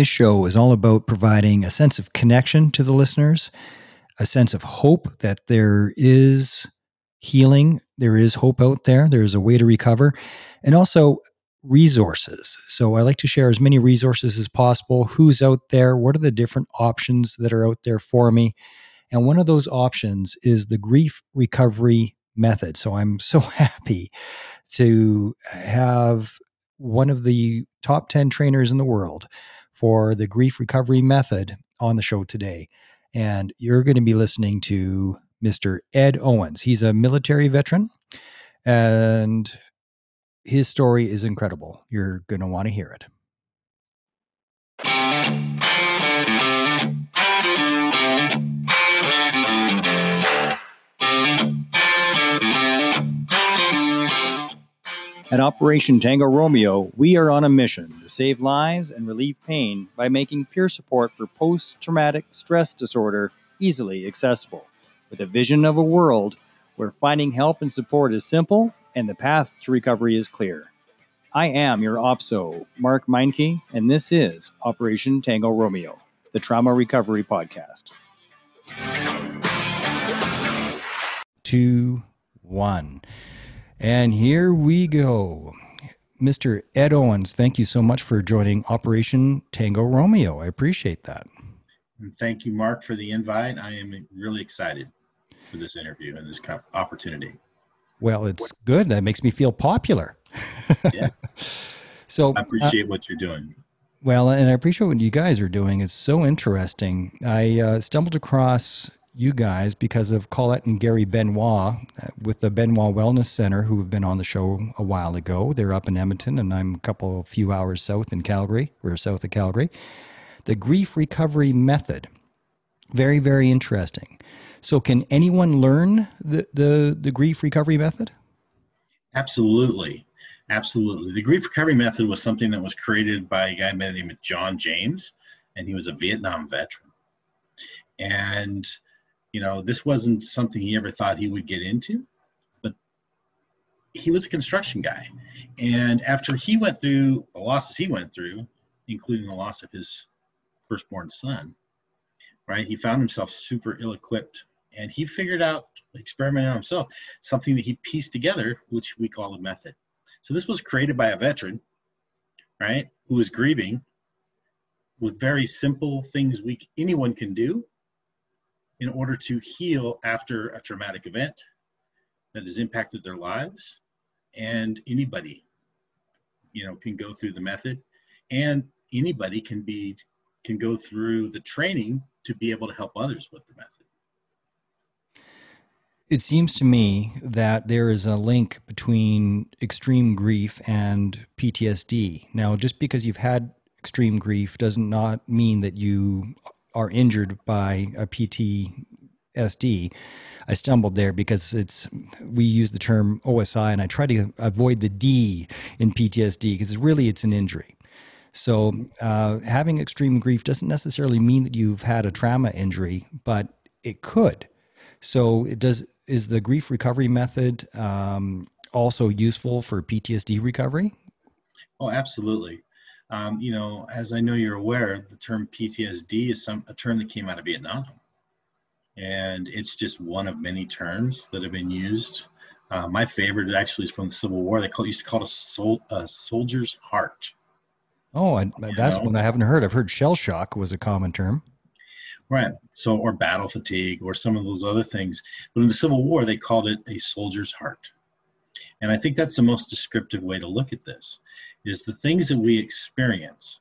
This show is all about providing a sense of connection to the listeners, a sense of hope that there is healing, there is hope out there, there's a way to recover, and also resources. So I like to share as many resources as possible. Who's out there? What are the different options that are out there for me? And one of those options is the grief recovery method. So I'm so happy to have one of the top 10 trainers in the world for the grief recovery method on the show today. And you're going to be listening to Mr. Ed Owens. He's a military veteran and his story is incredible. You're going to want to hear it. At Operation Tango Romeo, we are on a mission to save lives and relieve pain by making peer support for post traumatic stress disorder easily accessible, with a vision of a world where finding help and support is simple and the path to recovery is clear. I am your OPSO, Mark Meinke, and this is Operation Tango Romeo, the Trauma Recovery Podcast. Two, one. And here we go. Mr. Ed Owens, thank you so much for joining Operation Tango Romeo. I appreciate that. And thank you, Mark, for the invite. I am really excited for this interview and this opportunity. Well, it's good. That makes me feel popular. yeah. so I appreciate uh, what you're doing. Well, and I appreciate what you guys are doing. It's so interesting. I uh, stumbled across you guys because of Colette and Gary Benoit uh, with the Benoit Wellness Center, who have been on the show a while ago. They're up in Edmonton, and I'm a couple few hours south in Calgary. We're south of Calgary. The grief recovery method, very very interesting. So, can anyone learn the the, the grief recovery method? Absolutely. Absolutely. The grief recovery method was something that was created by a guy by the name of John James, and he was a Vietnam veteran. And you know, this wasn't something he ever thought he would get into, but he was a construction guy. And after he went through the losses he went through, including the loss of his firstborn son, right, he found himself super ill equipped. And he figured out, experimented on himself, something that he pieced together, which we call a method. So this was created by a veteran, right, who was grieving with very simple things we anyone can do in order to heal after a traumatic event that has impacted their lives. And anybody you know can go through the method. And anybody can be can go through the training to be able to help others with the method. It seems to me that there is a link between extreme grief and PTSD. Now, just because you've had extreme grief does not mean that you are injured by a PTSD. I stumbled there because it's we use the term OSI, and I try to avoid the D in PTSD because really it's an injury. So uh, having extreme grief doesn't necessarily mean that you've had a trauma injury, but it could. So it does. Is the grief recovery method um, also useful for PTSD recovery? Oh, absolutely. Um, you know, as I know you're aware, the term PTSD is some a term that came out of Vietnam, and it's just one of many terms that have been used. Uh, my favorite actually is from the Civil War. They call, used to call it a, sol- a soldier's heart. Oh, I, that's know? one I haven't heard. I've heard shell shock was a common term. Right. So, or battle fatigue, or some of those other things. But in the Civil War, they called it a soldier's heart. And I think that's the most descriptive way to look at this is the things that we experience,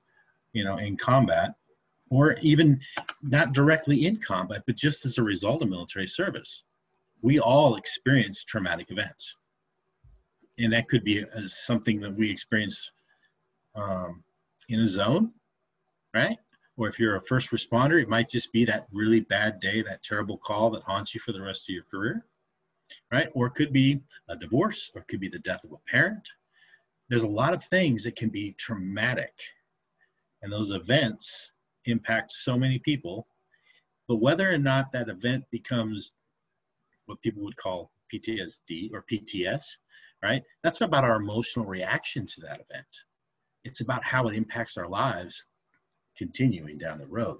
you know, in combat or even not directly in combat, but just as a result of military service. We all experience traumatic events. And that could be as something that we experience um, in a zone, right? Or if you're a first responder, it might just be that really bad day, that terrible call that haunts you for the rest of your career right? Or it could be a divorce, or it could be the death of a parent. There's a lot of things that can be traumatic, and those events impact so many people. But whether or not that event becomes what people would call PTSD or PTS, right? That's about our emotional reaction to that event. It's about how it impacts our lives continuing down the road,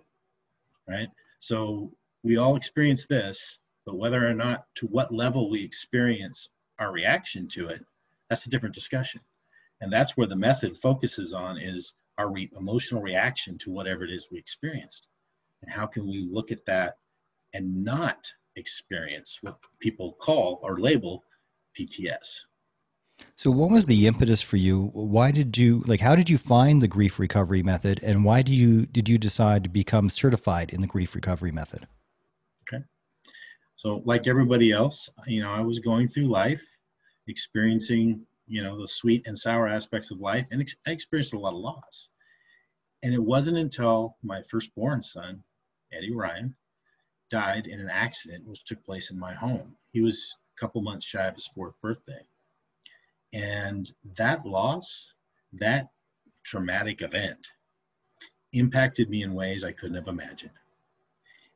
right? So we all experience this, but whether or not to what level we experience our reaction to it, that's a different discussion. And that's where the method focuses on is our re- emotional reaction to whatever it is we experienced. And how can we look at that and not experience what people call or label PTS? So, what was the impetus for you? Why did you like? How did you find the grief recovery method, and why do you did you decide to become certified in the grief recovery method? So like everybody else, you know, I was going through life, experiencing you know the sweet and sour aspects of life, and ex- I experienced a lot of loss. And it wasn't until my firstborn son, Eddie Ryan, died in an accident which took place in my home. He was a couple months shy of his fourth birthday and that loss, that traumatic event, impacted me in ways I couldn't have imagined.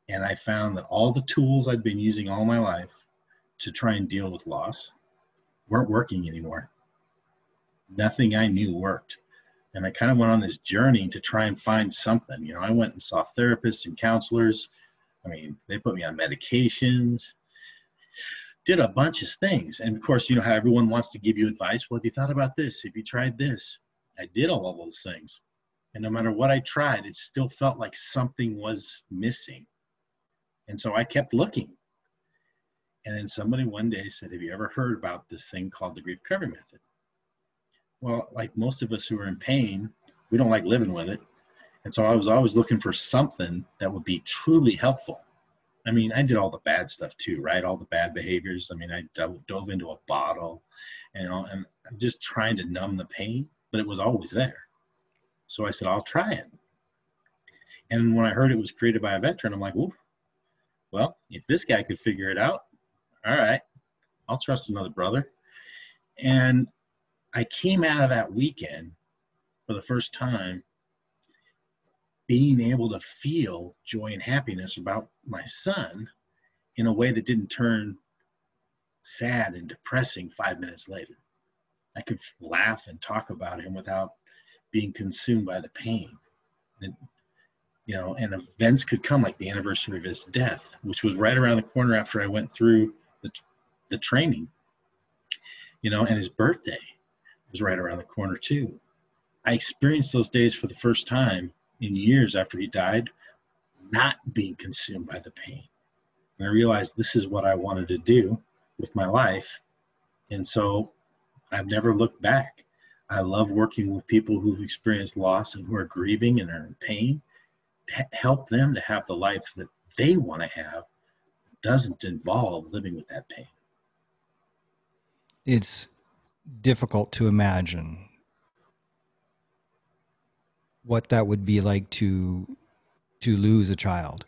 And I found that all the tools I'd been using all my life to try and deal with loss weren't working anymore. Nothing I knew worked. And I kind of went on this journey to try and find something. You know, I went and saw therapists and counselors. I mean, they put me on medications did a bunch of things. And of course, you know how everyone wants to give you advice. Well, have you thought about this? Have you tried this? I did all of those things. And no matter what I tried, it still felt like something was missing. And so I kept looking. And then somebody one day said, Have you ever heard about this thing called the grief recovery method? Well, like most of us who are in pain, we don't like living with it. And so I was always looking for something that would be truly helpful. I mean, I did all the bad stuff too, right? All the bad behaviors. I mean, I dove, into a bottle, you know, and just trying to numb the pain, but it was always there. So I said, I'll try it. And when I heard it was created by a veteran, I'm like, well, if this guy could figure it out, all right, I'll trust another brother. And I came out of that weekend for the first time being able to feel joy and happiness about my son in a way that didn't turn sad and depressing five minutes later. I could laugh and talk about him without being consumed by the pain. You know, and events could come like the anniversary of his death, which was right around the corner after I went through the, the training, you know, and his birthday was right around the corner too. I experienced those days for the first time in years after he died, not being consumed by the pain. And I realized this is what I wanted to do with my life. And so I've never looked back. I love working with people who've experienced loss and who are grieving and are in pain help them to have the life that they want to have doesn't involve living with that pain. It's difficult to imagine what that would be like to to lose a child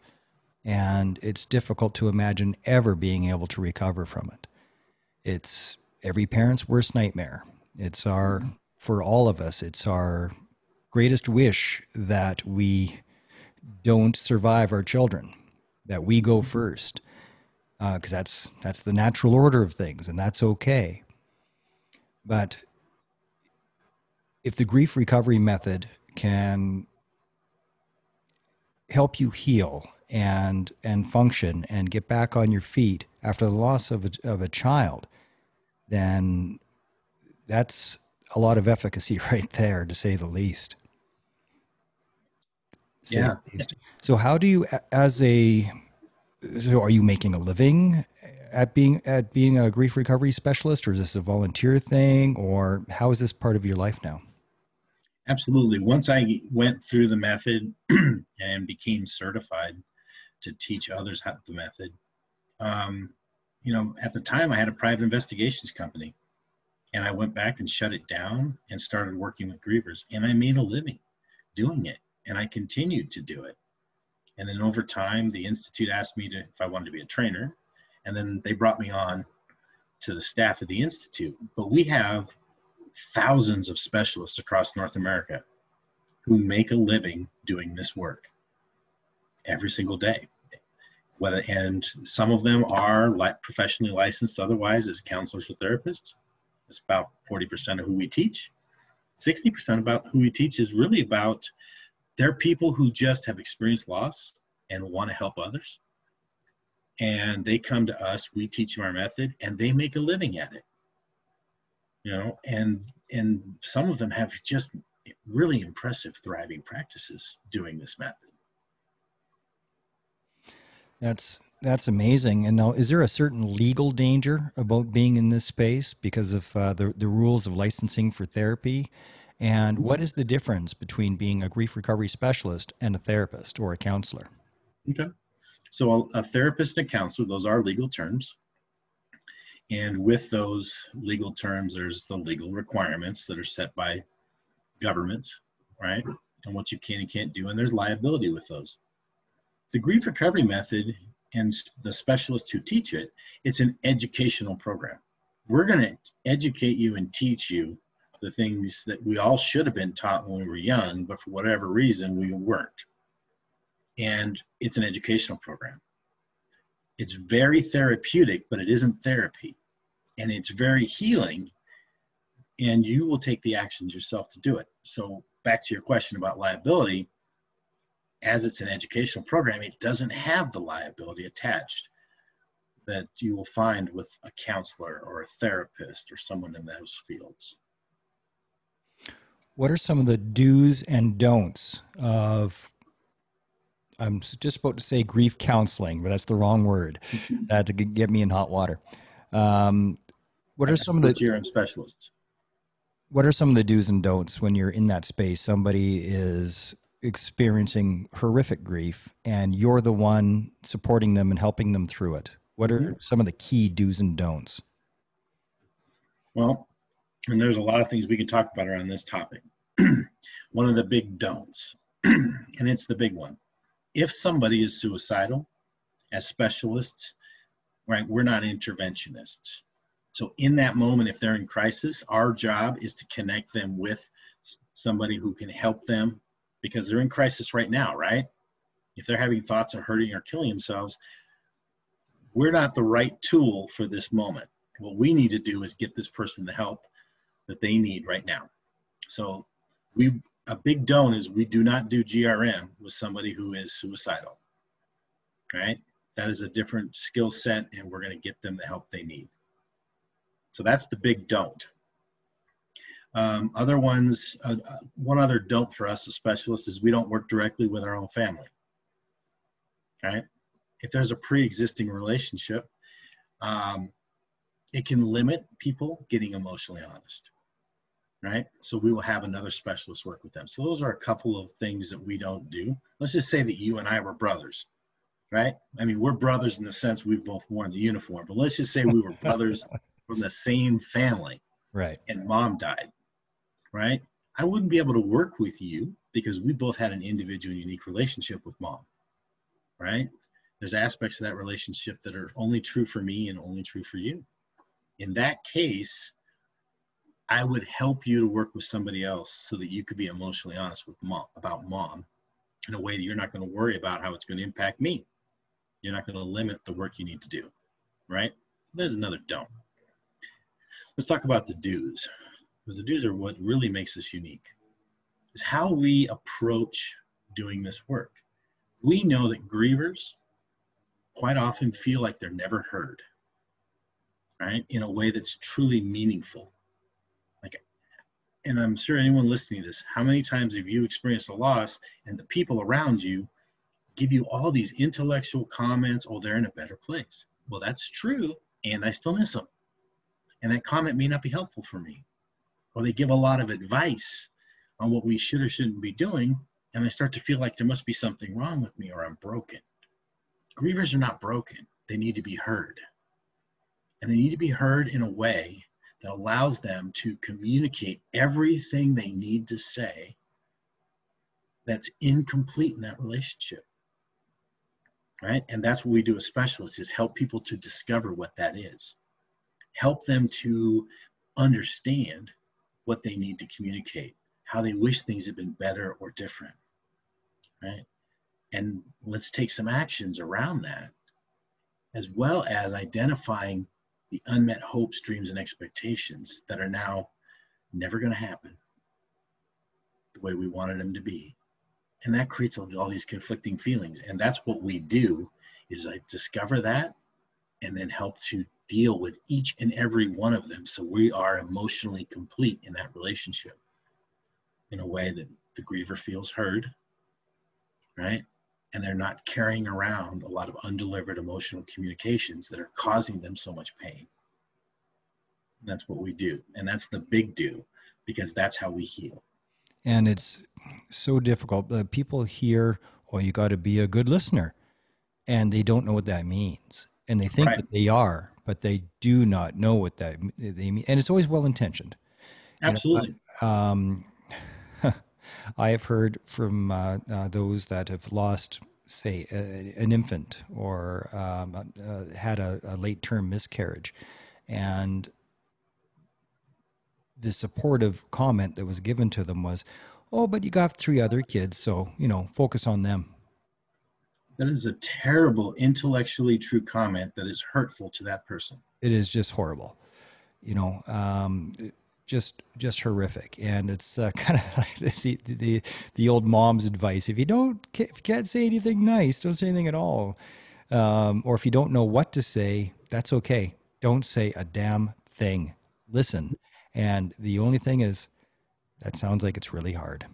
and it's difficult to imagine ever being able to recover from it it's every parent's worst nightmare it's our mm-hmm. for all of us it's our greatest wish that we don't survive our children that we go mm-hmm. first because uh, that's that's the natural order of things and that's okay but if the grief recovery method can help you heal and and function and get back on your feet after the loss of a, of a child, then that's a lot of efficacy right there, to say the least. Say yeah. So, how do you, as a, so are you making a living at being at being a grief recovery specialist, or is this a volunteer thing, or how is this part of your life now? Absolutely. Once I went through the method and became certified to teach others how the method, um, you know, at the time I had a private investigations company, and I went back and shut it down and started working with grievers, and I made a living doing it, and I continued to do it. And then over time, the institute asked me to if I wanted to be a trainer, and then they brought me on to the staff of the institute. But we have thousands of specialists across North America who make a living doing this work every single day. Whether and some of them are professionally licensed otherwise as counselors or therapists. It's about 40% of who we teach. 60% about who we teach is really about They're people who just have experienced loss and want to help others. And they come to us, we teach them our method, and they make a living at it. You know, and and some of them have just really impressive thriving practices doing this method. That's that's amazing. And now, is there a certain legal danger about being in this space because of uh, the the rules of licensing for therapy? And what is the difference between being a grief recovery specialist and a therapist or a counselor? Okay. So a, a therapist and a counselor, those are legal terms. And with those legal terms, there's the legal requirements that are set by governments, right? And what you can and can't do, and there's liability with those. The grief recovery method and the specialists who teach it, it's an educational program. We're going to educate you and teach you the things that we all should have been taught when we were young, but for whatever reason, we weren't. And it's an educational program. It's very therapeutic, but it isn't therapy. And it's very healing, and you will take the actions yourself to do it. So, back to your question about liability, as it's an educational program, it doesn't have the liability attached that you will find with a counselor or a therapist or someone in those fields. What are some of the do's and don'ts of I'm just about to say grief counseling, but that's the wrong word. that to get me in hot water. Um, what are some of the specialists? What are some of the do's and don'ts when you're in that space? Somebody is experiencing horrific grief, and you're the one supporting them and helping them through it. What are mm-hmm. some of the key do's and don'ts? Well, and there's a lot of things we can talk about around this topic. one of the big don'ts, and it's the big one. If somebody is suicidal, as specialists, right, we're not interventionists. So in that moment, if they're in crisis, our job is to connect them with somebody who can help them because they're in crisis right now, right? If they're having thoughts of hurting or killing themselves, we're not the right tool for this moment. What we need to do is get this person the help that they need right now. So we a big don't is we do not do GRM with somebody who is suicidal. Right? That is a different skill set and we're going to get them the help they need. So that's the big don't. Um, other ones, uh, uh, one other don't for us as specialists is we don't work directly with our own family. Right? If there's a pre-existing relationship, um, it can limit people getting emotionally honest right? So we will have another specialist work with them. So those are a couple of things that we don't do. Let's just say that you and I were brothers, right? I mean, we're brothers in the sense we've both worn the uniform, but let's just say we were brothers from the same family, right? And mom died, right? I wouldn't be able to work with you because we both had an individual, unique relationship with mom, right? There's aspects of that relationship that are only true for me and only true for you. In that case, I would help you to work with somebody else so that you could be emotionally honest with mom about mom in a way that you're not going to worry about how it's going to impact me. You're not going to limit the work you need to do, right? There's another don't. Let's talk about the do's, because the do's are what really makes us unique. Is how we approach doing this work. We know that grievers quite often feel like they're never heard, right? In a way that's truly meaningful and I'm sure anyone listening to this, how many times have you experienced a loss and the people around you give you all these intellectual comments, oh, they're in a better place. Well, that's true, and I still miss them. And that comment may not be helpful for me. Or they give a lot of advice on what we should or shouldn't be doing, and I start to feel like there must be something wrong with me or I'm broken. Grievers are not broken, they need to be heard. And they need to be heard in a way that allows them to communicate everything they need to say that's incomplete in that relationship right? And that's what we do as specialists is help people to discover what that is. Help them to understand what they need to communicate how they wish things had been better or different right? And let's take some actions around that as well as identifying the unmet hopes, dreams, and expectations that are now never going to happen the way we wanted them to be, and that creates all, these conflicting feelings. And that's what we do is i discover that and then help to deal with each and every one of them so we are emotionally complete in that relationship in a way that the griever feels heard right and they're not carrying around a lot of undelivered emotional communications that are causing them so much pain and that's what we do and that's the big do because that's how we heal and it's so difficult. Uh, people hear, "Oh, you got to be a good listener," and they don't know what that means, and they think right. that they are, but they do not know what that they mean. And it's always well intentioned. Absolutely. You know, um, I have heard from uh, uh, those that have lost, say, a, an infant or um, uh, had a, a late term miscarriage, and the supportive comment that was given to them was, "Oh, but you got three other kids, so you know, focus on them." That is a terrible, intellectually true comment that is hurtful to that person. It is just horrible, you know, um, just just horrific, and it's uh, kind of like the, the the old mom's advice: if you don't if you can't say anything nice, don't say anything at all, um, or if you don't know what to say, that's okay. Don't say a damn thing. Listen and the only thing is, that sounds like it's really hard.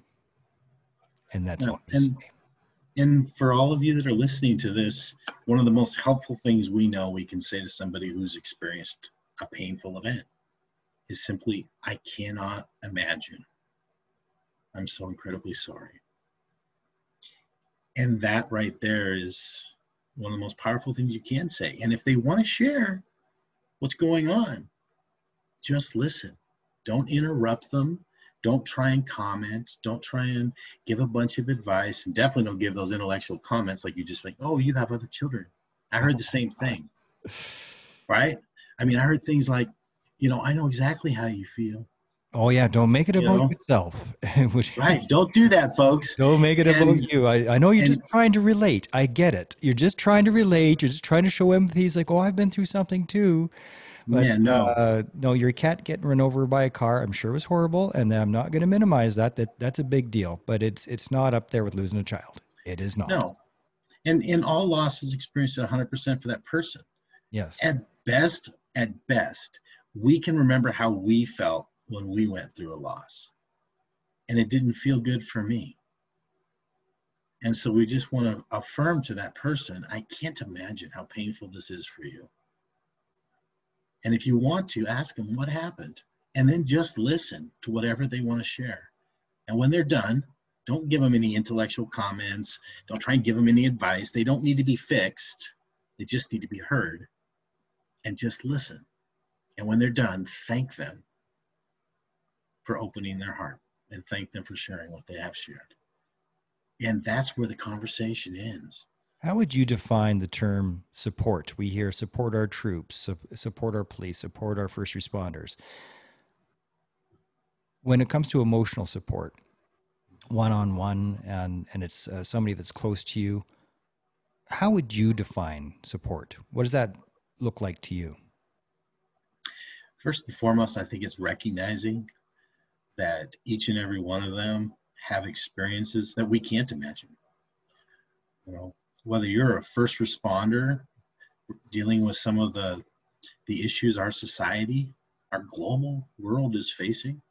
And that's all. And, and for all of you that are listening to this, one of the most helpful things we know we can say to somebody who's experienced a painful event is simply, I cannot imagine. I'm so incredibly sorry. And that right there is one of the most powerful things you can say. And if they want to share what's going on, just listen. Don't interrupt them. Don't try and comment. Don't try and give a bunch of advice. And definitely don't give those intellectual comments like you just like, oh, you have other children. I heard the same thing. Right? I mean, I heard things like, you know, I know exactly how you feel. Oh yeah, don't make it you about know? yourself. right, don't do that, folks. Don't make it and, about you. I, I know you're and, just trying to relate. I get it. You're just trying to relate. You're just trying to show empathy. It's like, oh, I've been through something too. But, yeah, no, uh, no, your cat getting run over by a car, I'm sure was horrible, and I'm not going to minimize that. That that's a big deal, but it's it's not up there with losing a child. It is not. No, and in all losses experienced at 100 percent for that person. Yes. At best, at best, we can remember how we felt when we went through a loss, and it didn't feel good for me. And so we just want to affirm to that person, I can't imagine how painful this is for you. And if you want to, ask them what happened. And then just listen to whatever they want to share. And when they're done, don't give them any intellectual comments. Don't try and give them any advice. They don't need to be fixed, they just need to be heard. And just listen. And when they're done, thank them for opening their heart and thank them for sharing what they have shared. And that's where the conversation ends. How would you define the term support? We hear support our troops, support our police, support our first responders. When it comes to emotional support, one on one, and and it's uh, somebody that's close to you, how would you define support? What does that look like to you? First and foremost, I think it's recognizing that each and every one of them have experiences that we can't imagine. You know, whether you're a first responder dealing with some of the the issues our society our global world is facing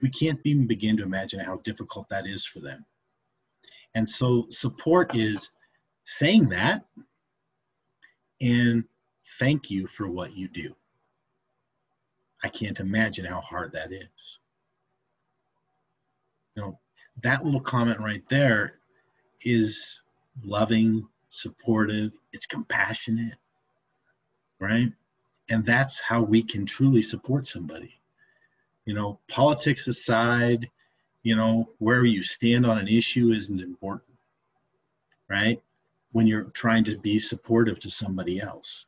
we can't even begin to imagine how difficult that is for them and so support is saying that and thank you for what you do i can't imagine how hard that is you know that little comment right there is loving, supportive, it's compassionate, right? And that's how we can truly support somebody. You know, politics aside, you know, where you stand on an issue isn't important, right? When you're trying to be supportive to somebody else.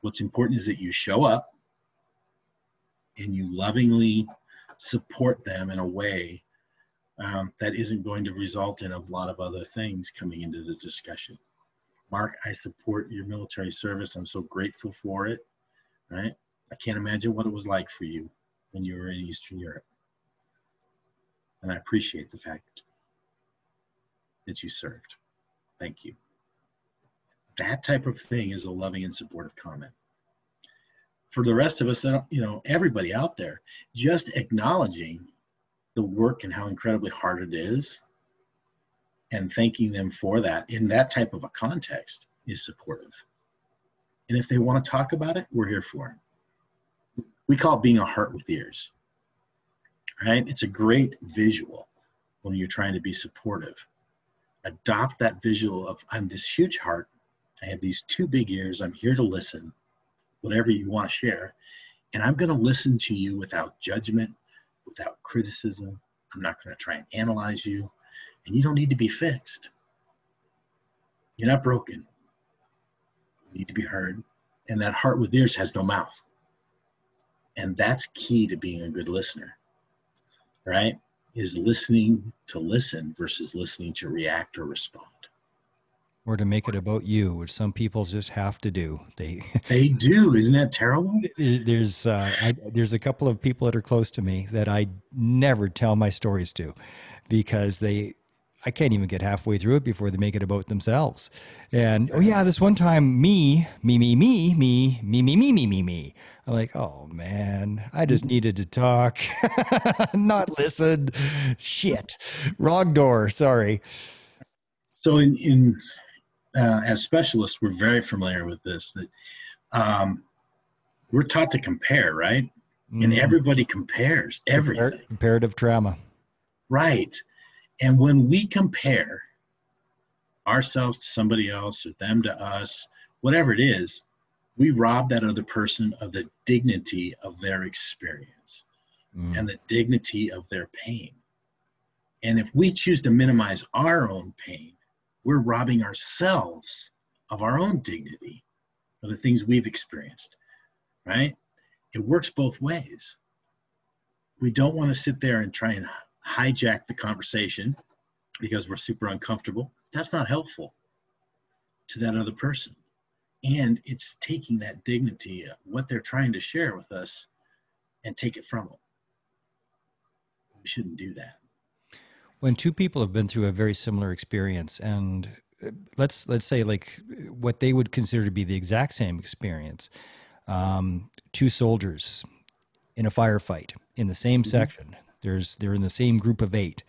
What's important is that you show up and you lovingly support them in a way um, that isn't going to result in a lot of other things coming into the discussion. Mark, I support your military service. I'm so grateful for it. Right? I can't imagine what it was like for you when you were in Eastern Europe. And I appreciate the fact that you served. Thank you. That type of thing is a loving and supportive comment. For the rest of us, you know, everybody out there, just acknowledging the work and how incredibly hard it is, and thanking them for that in that type of a context is supportive. And if they want to talk about it, we're here for it. We call it being a heart with ears. Right? It's a great visual when you're trying to be supportive. Adopt that visual of I'm this huge heart. I have these two big ears. I'm here to listen, whatever you want to share. And I'm going to listen to you without judgment, without criticism. I'm not going to try and analyze you. And you don't need to be fixed. You're not broken. You need to be heard. And that heart with ears has no mouth. And that's key to being a good listener, right? Is listening to listen versus listening to react or respond. Or to make it about you, which some people just have to do. They they do. Isn't that terrible? There's uh, I, there's a couple of people that are close to me that I never tell my stories to, because they I can't even get halfway through it before they make it about themselves. And oh yeah, this one time me, me, me, me, me, me, me, me, me, me, me. I'm like, oh man, I just needed to talk, not listen. Shit, wrong door. Sorry. So in in uh, as specialists, we're very familiar with this. That um, we're taught to compare, right? Mm. And everybody compares everything. Comparative trauma. Right and when we compare ourselves to somebody else or them to us, whatever it is, we rob that other person of the dignity of their experience mm. and the dignity of their pain. And if we choose to minimize our own pain, we're robbing ourselves of our own dignity, of the things we've experienced, right? It works both ways. We don't want to sit there and try and hijack the conversation because we're super uncomfortable, that's not helpful to that other person. And it's taking that dignity what they're trying to share with us and take it from them. We shouldn't do that. When two people have been through a very similar experience and uh, let's let's say like what they would consider to be the exact same experience um, two soldiers in a firefight in the same mm-hmm. section there's they're in the same group of eight,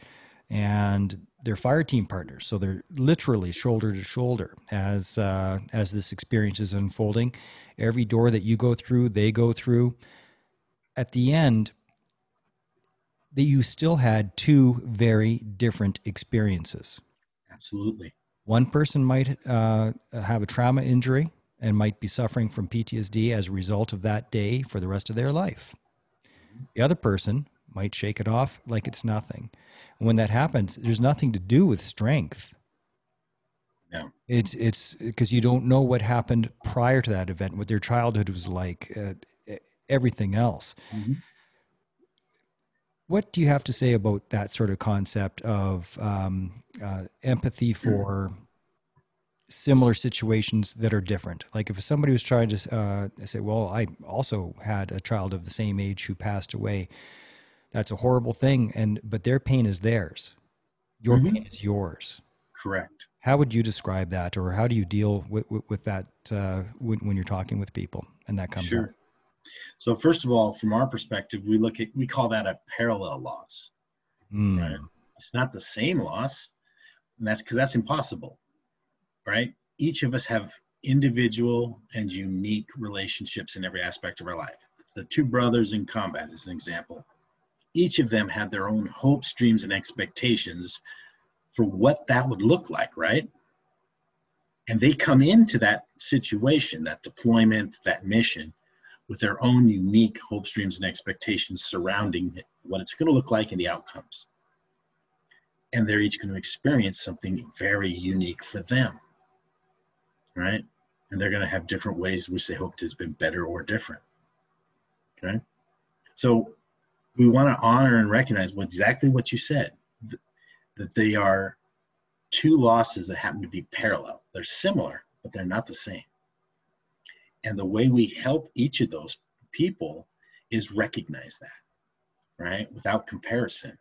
and they're fire team partners. So they're literally shoulder to shoulder as uh, as this experience is unfolding. Every door that you go through, they go through. At the end, that you still had two very different experiences. Absolutely. One person might uh, have a trauma injury and might be suffering from PTSD as a result of that day for the rest of their life. The other person might shake it off like it's nothing. And when that happens, there's nothing to do with strength. No. It's it's because you don't know what happened prior to that event, what their childhood was like, uh, everything else. Mm-hmm. What do you have to say about that sort of concept of um, uh, empathy for similar situations that are different? Like if somebody was trying to uh, say, "Well, I also had a child of the same age who passed away," That's a horrible thing, and but their pain is theirs. Your mm-hmm. pain is yours. Correct. How would you describe that, or how do you deal with with, with that uh, when, when you're talking with people and that comes sure. up? So first of all, from our perspective, we look at we call that a parallel loss. Mm. Right? It's not the same loss, and that's because that's impossible. Right? Each of us have individual and unique relationships in every aspect of our life. The two brothers in combat is an example each of them had their own hopes, dreams, and expectations for what that would look like, right? And they come into that situation, that deployment, that mission, with their own unique hopes, dreams, and expectations surrounding what it's going to look like and the outcomes. And they're each going to experience something very unique for them, right? And they're going to have different ways in which they hoped has been better or different. Okay. So we want to honor and recognize what, exactly what you said that they are two losses that happen to be parallel. They're similar, but they're not the same. And the way we help each of those people is recognize that, right? Without comparison.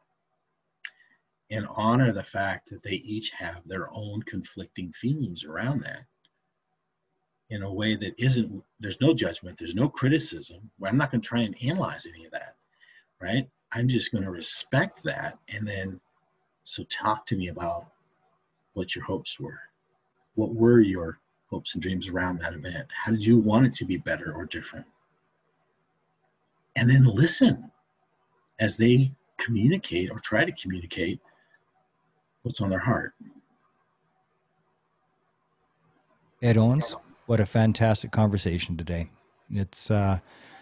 and honor the fact that they each have their own conflicting feelings around that in a way that isn't there's no judgment there's no criticism i'm not going to try and analyze any of that right i'm just going to respect that and then so talk to me about what your hopes were what were your hopes and dreams around that event how did you want it to be better or different and then listen as they communicate or try to communicate what's on their heart. Ed Owens, what a fantastic conversation today. It's uh,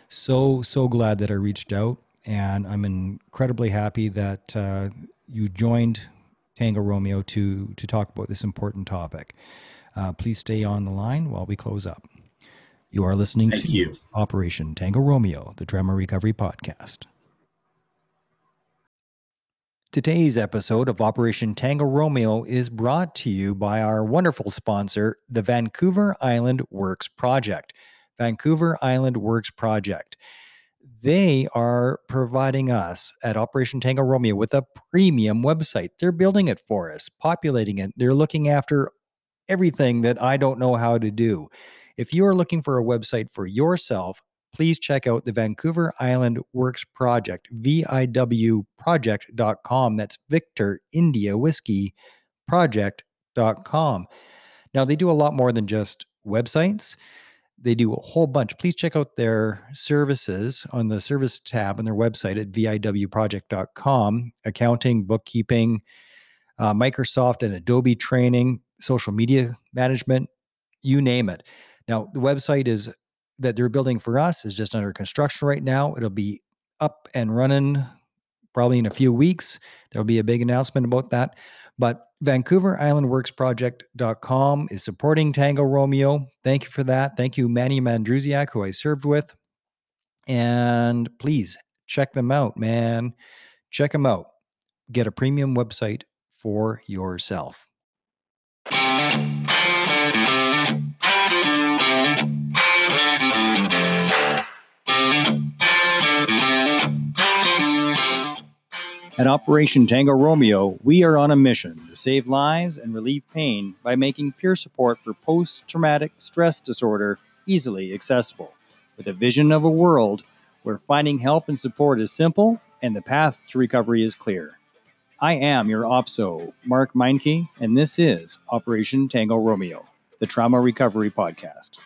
so, so glad that I reached out, and I'm incredibly happy that uh, you joined Tango Romeo to, to talk about this important topic. Uh, please stay on the line while we close up. You are listening Thank to you. Operation Tango Romeo, the Trauma Recovery Podcast. Today's episode of Operation Tango Romeo is brought to you by our wonderful sponsor, the Vancouver Island Works Project. Vancouver Island Works Project. They are providing us at Operation Tango Romeo with a premium website. They're building it for us, populating it. They're looking after everything that I don't know how to do. If you are looking for a website for yourself, please check out the Vancouver Island Works Project, VIW That's Victor India Whiskey Project.com. Now, they do a lot more than just websites. They do a whole bunch. Please check out their services on the service tab on their website at VIWproject.com accounting, bookkeeping, uh, Microsoft and Adobe training, social media management, you name it. Now, the website is that they're building for us is just under construction right now. It'll be up and running probably in a few weeks. There'll be a big announcement about that. But Vancouver Island Works Project.com is supporting Tango Romeo. Thank you for that. Thank you, Manny Mandruziak, who I served with. And please check them out, man. Check them out. Get a premium website for yourself. At Operation Tango Romeo, we are on a mission to save lives and relieve pain by making peer support for post traumatic stress disorder easily accessible, with a vision of a world where finding help and support is simple and the path to recovery is clear. I am your OPSO, Mark Meinke, and this is Operation Tango Romeo, the Trauma Recovery Podcast.